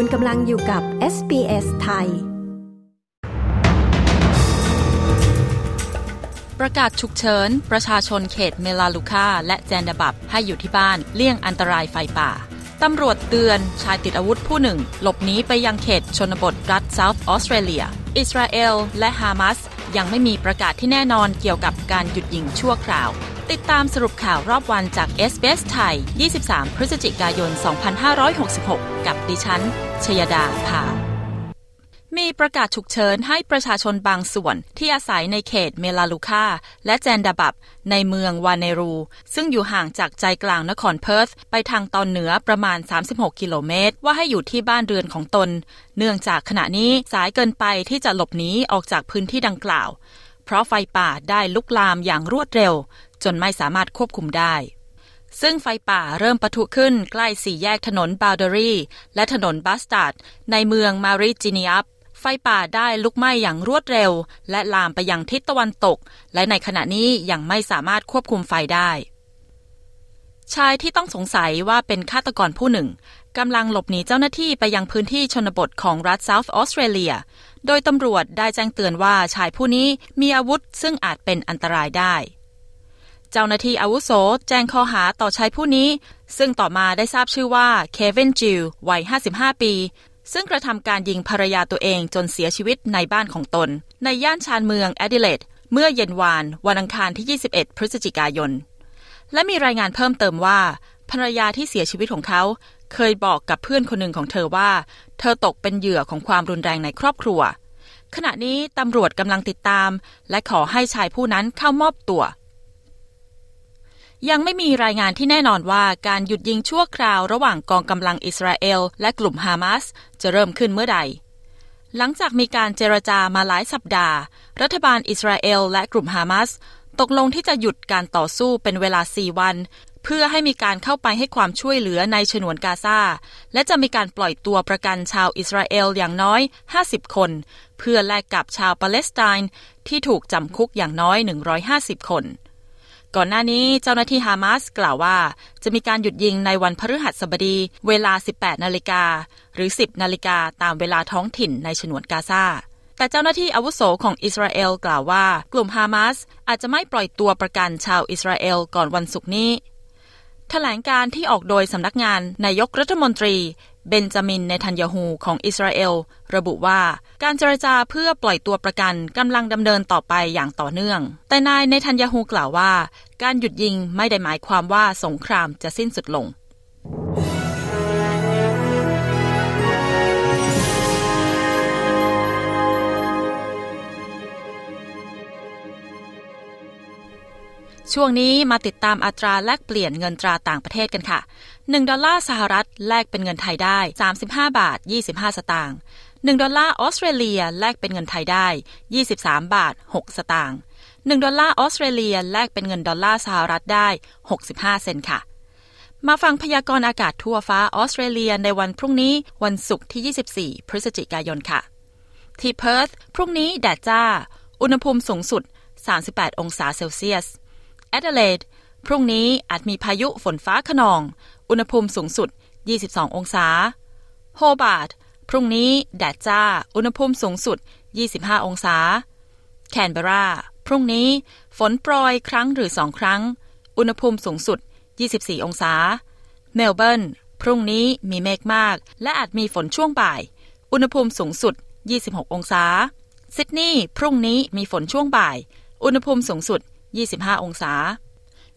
คุณกำลังอยู่กับ SBS ไทย ประกาศฉุกเฉิน ประชาชนเขตเมลาลูคาและแจนดาบับให้อยู่ที่บ้านเลี่ยงอันตรายไฟป่า ตำรวจเตือนชายติดอาวุธผู้หนึ่ง หลบหนีไปยังเขตชนบทรัฐเซาท์ออสเตรเลีย อิสราเอล และฮามาสยังไม่มีประกาศที่แน่นอนเกี่ยวกับการหยุดยิงชั่วคราว ติดตามสรุปข่าวรอบวันจาก s อ s ไทย 23 พฤศจิกายน 2566 กับดิฉัน ชยดาภามีประกาศฉุกเฉินให้ประชาชนบางส่วนที่อาศัยในเขตเมลาลูคาและแจนดาบับ ในเมืองวานเนรู ซึ่งอยู่ห่างจากใจกลางนครเพิร์ธไปทางตอนเหนือประมาณ 36 กิโลเมตร ว่าให้อยู่ที่บ้านเรือนของตน เนื่องจากขณะนี้สายเกินไปที่จะหลบหนีออกจากพื้นที่ดังกล่าว เพราะไฟป่าได้ลุกลามอย่างรวดเร็ว จนไม่สามารถควบคุมได้ ซึ่งไฟป่าเริ่มปะทุขึ้นใกล้สี่แยกถนนบาวเดอรีและถนนบัสตัดในเมืองมาริจินีอัปไฟป่าได้ลุกไหม้อย่างรวดเร็ว และลามไปยังทิศตะวันตก และในขณะนี้ยังไม่สามารถควบคุมไฟได้ ชายที่ต้องสงสัยว่าเป็นฆาตกรผู้หนึ่งกำลังหลบหนีเจ้าหน้าที่ไปยังพื้นที่ชนบทของรัฐเซาท์ออสเตรเลีย โดยตำรวจได้แจ้งเตือนว่าชายผู้นี้มีอาวุธซึ่งอาจเป็นอันตรายได้ เจ้าหน้าที่อาวุโสแจ้งข้อหาต่อชายผู้นี้ ซึ่งต่อมาได้ทราบชื่อว่าเควินจิววัย 55 ปี ซึ่งกระทำการยิงภรรยาตัวเองจนเสียชีวิตในบ้านของตน ในย่านชานเมืองแอดิเลดเมื่อเย็นวานวันอังคารที่ 21 พฤศจิกายน และมีรายงานเพิ่มเติมว่า ภรรยาที่เสียชีวิตของเขา เคยบอกกับเพื่อนคนหนึ่งของเธอว่า เธอตกเป็นเหยื่อของความรุนแรงในครอบครัว ขณะนี้ตำรวจกำลังติดตาม และขอให้ชายผู้นั้นเข้ามอบตัว ยังไม่มีรายงานที่แน่นอนว่าการหยุดยิงชั่วคราวระหว่างกองกำลังอิสราเอล และกลุ่มฮามาสจะเริ่มขึ้นเมื่อใด หลังจากมีการเจรจามาหลายสัปดาห์ รัฐบาลอิสราเอล และกลุ่มฮามาสตกลงที่จะหยุดการต่อสู้เป็นเวลา 4 วัน เพื่อให้มีการเข้าไปให้ความช่วยเหลือในฉนวนกาซาและจะมีการปล่อยตัวประกันชาวอิสราเอลอย่างน้อย 50 คน เพื่อแลกกับชาวปาเลสไตน์ที่ถูกจำคุกอย่างน้อย 150 คน ก่อนหน้านี้เจ้าหน้าที่ฮามาสกล่าวว่า จะมีการหยุดยิงในวันพฤหัสบดีเวลา 18 นาฬิกา หรือ 10 นาฬิกาตามเวลาท้องถิ่นในฉนวนกาซาแต่เจ้าหน้าที่อาวุโสของอิสราเอลกล่าวว่า กลุ่มฮามาสอาจจะไม่ปล่อยตัวประกันชาวอิสราเอลก่อนวันศุกร์นี้ ถแถลงการที่ออกโดยสำนักงานนายกรัฐมนตรี เบนจามินเนทันยาฮูของอิสราเอล ระบุว่า การเจรจาเพื่อปล่อยตัวประกันกำลังดำเนินต่อไปอย่างต่อเนื่อง แต่นายเนทันยาฮูกล่าวว่า การหยุดยิงไม่ได้หมายความว่าสงครามจะสิ้นสุดลง ช่วงนี้มาติดตามอัตราแลกเปลี่ยนเงินตราต่างประเทศกันค่ะ 1 ดอลลาร์สหรัฐแลกเป็นเงินไทยได้ 35 บาท 25 สตางค์ 1 ดอลลาร์ออสเตรเลียแลกเป็นเงินไทยได้ 23 บาท 6 สตางค์1ดอลลาร์ออสเตรเลียแลกเป็นเงินดอลลาร์สหรัฐได้ 65 เซนต์ค่ะ มาฟังพยากรณ์อากาศทั่วฟ้าออสเตรเลียในวันพรุ่งนี้วันศุกร์ที่ 24 พฤศจิกายนค่ะ ที่เพิร์ธพรุ่งนี้แดดจ้า อุณหภูมิสูงสุด 38 องศาเซลเซียส แอดิเลดพรุ่งนี้อาจมีพายุฝนฟ้าคะนอง อุณหภูมิสูงสุด 22 องศา โฮบาร์ต พรุ่งนี้แดดจ้า อุณหภูมิสูงสุด 25 องศา แคนเบรา พรุ่งนี้ฝนโปรยครั้งหรือสองครั้ง อุณหภูมิสูงสุด 24 องศา เมลเบิร์น พรุ่งนี้มีเมฆมาก และอาจมีฝนช่วงบ่าย อุณหภูมิสูงสุด 26 องศา ซิดนีย์ พรุ่งนี้มีฝนช่วงบ่าย อุณหภูมิสูงสุด 25 องศา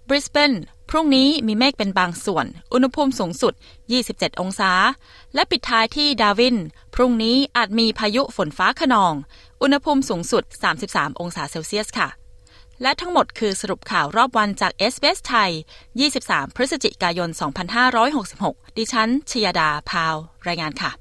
บริสเบนพรุ่งนี้มีเมฆเป็นบางส่วน อุณหภูมิสูงสุด 27 องศา และปิดท้ายที่ดาร์วิน พรุ่งนี้อาจมีพายุฝนฟ้าคะนอง อุณหภูมิสูงสุด 33 องศาเซลเซียสค่ะ และทั้งหมดคือสรุปข่าวรอบวันจาก SBS ไทย 23 พฤศจิกายน 2566 ดิฉันชยดาพาว รายงานค่ะ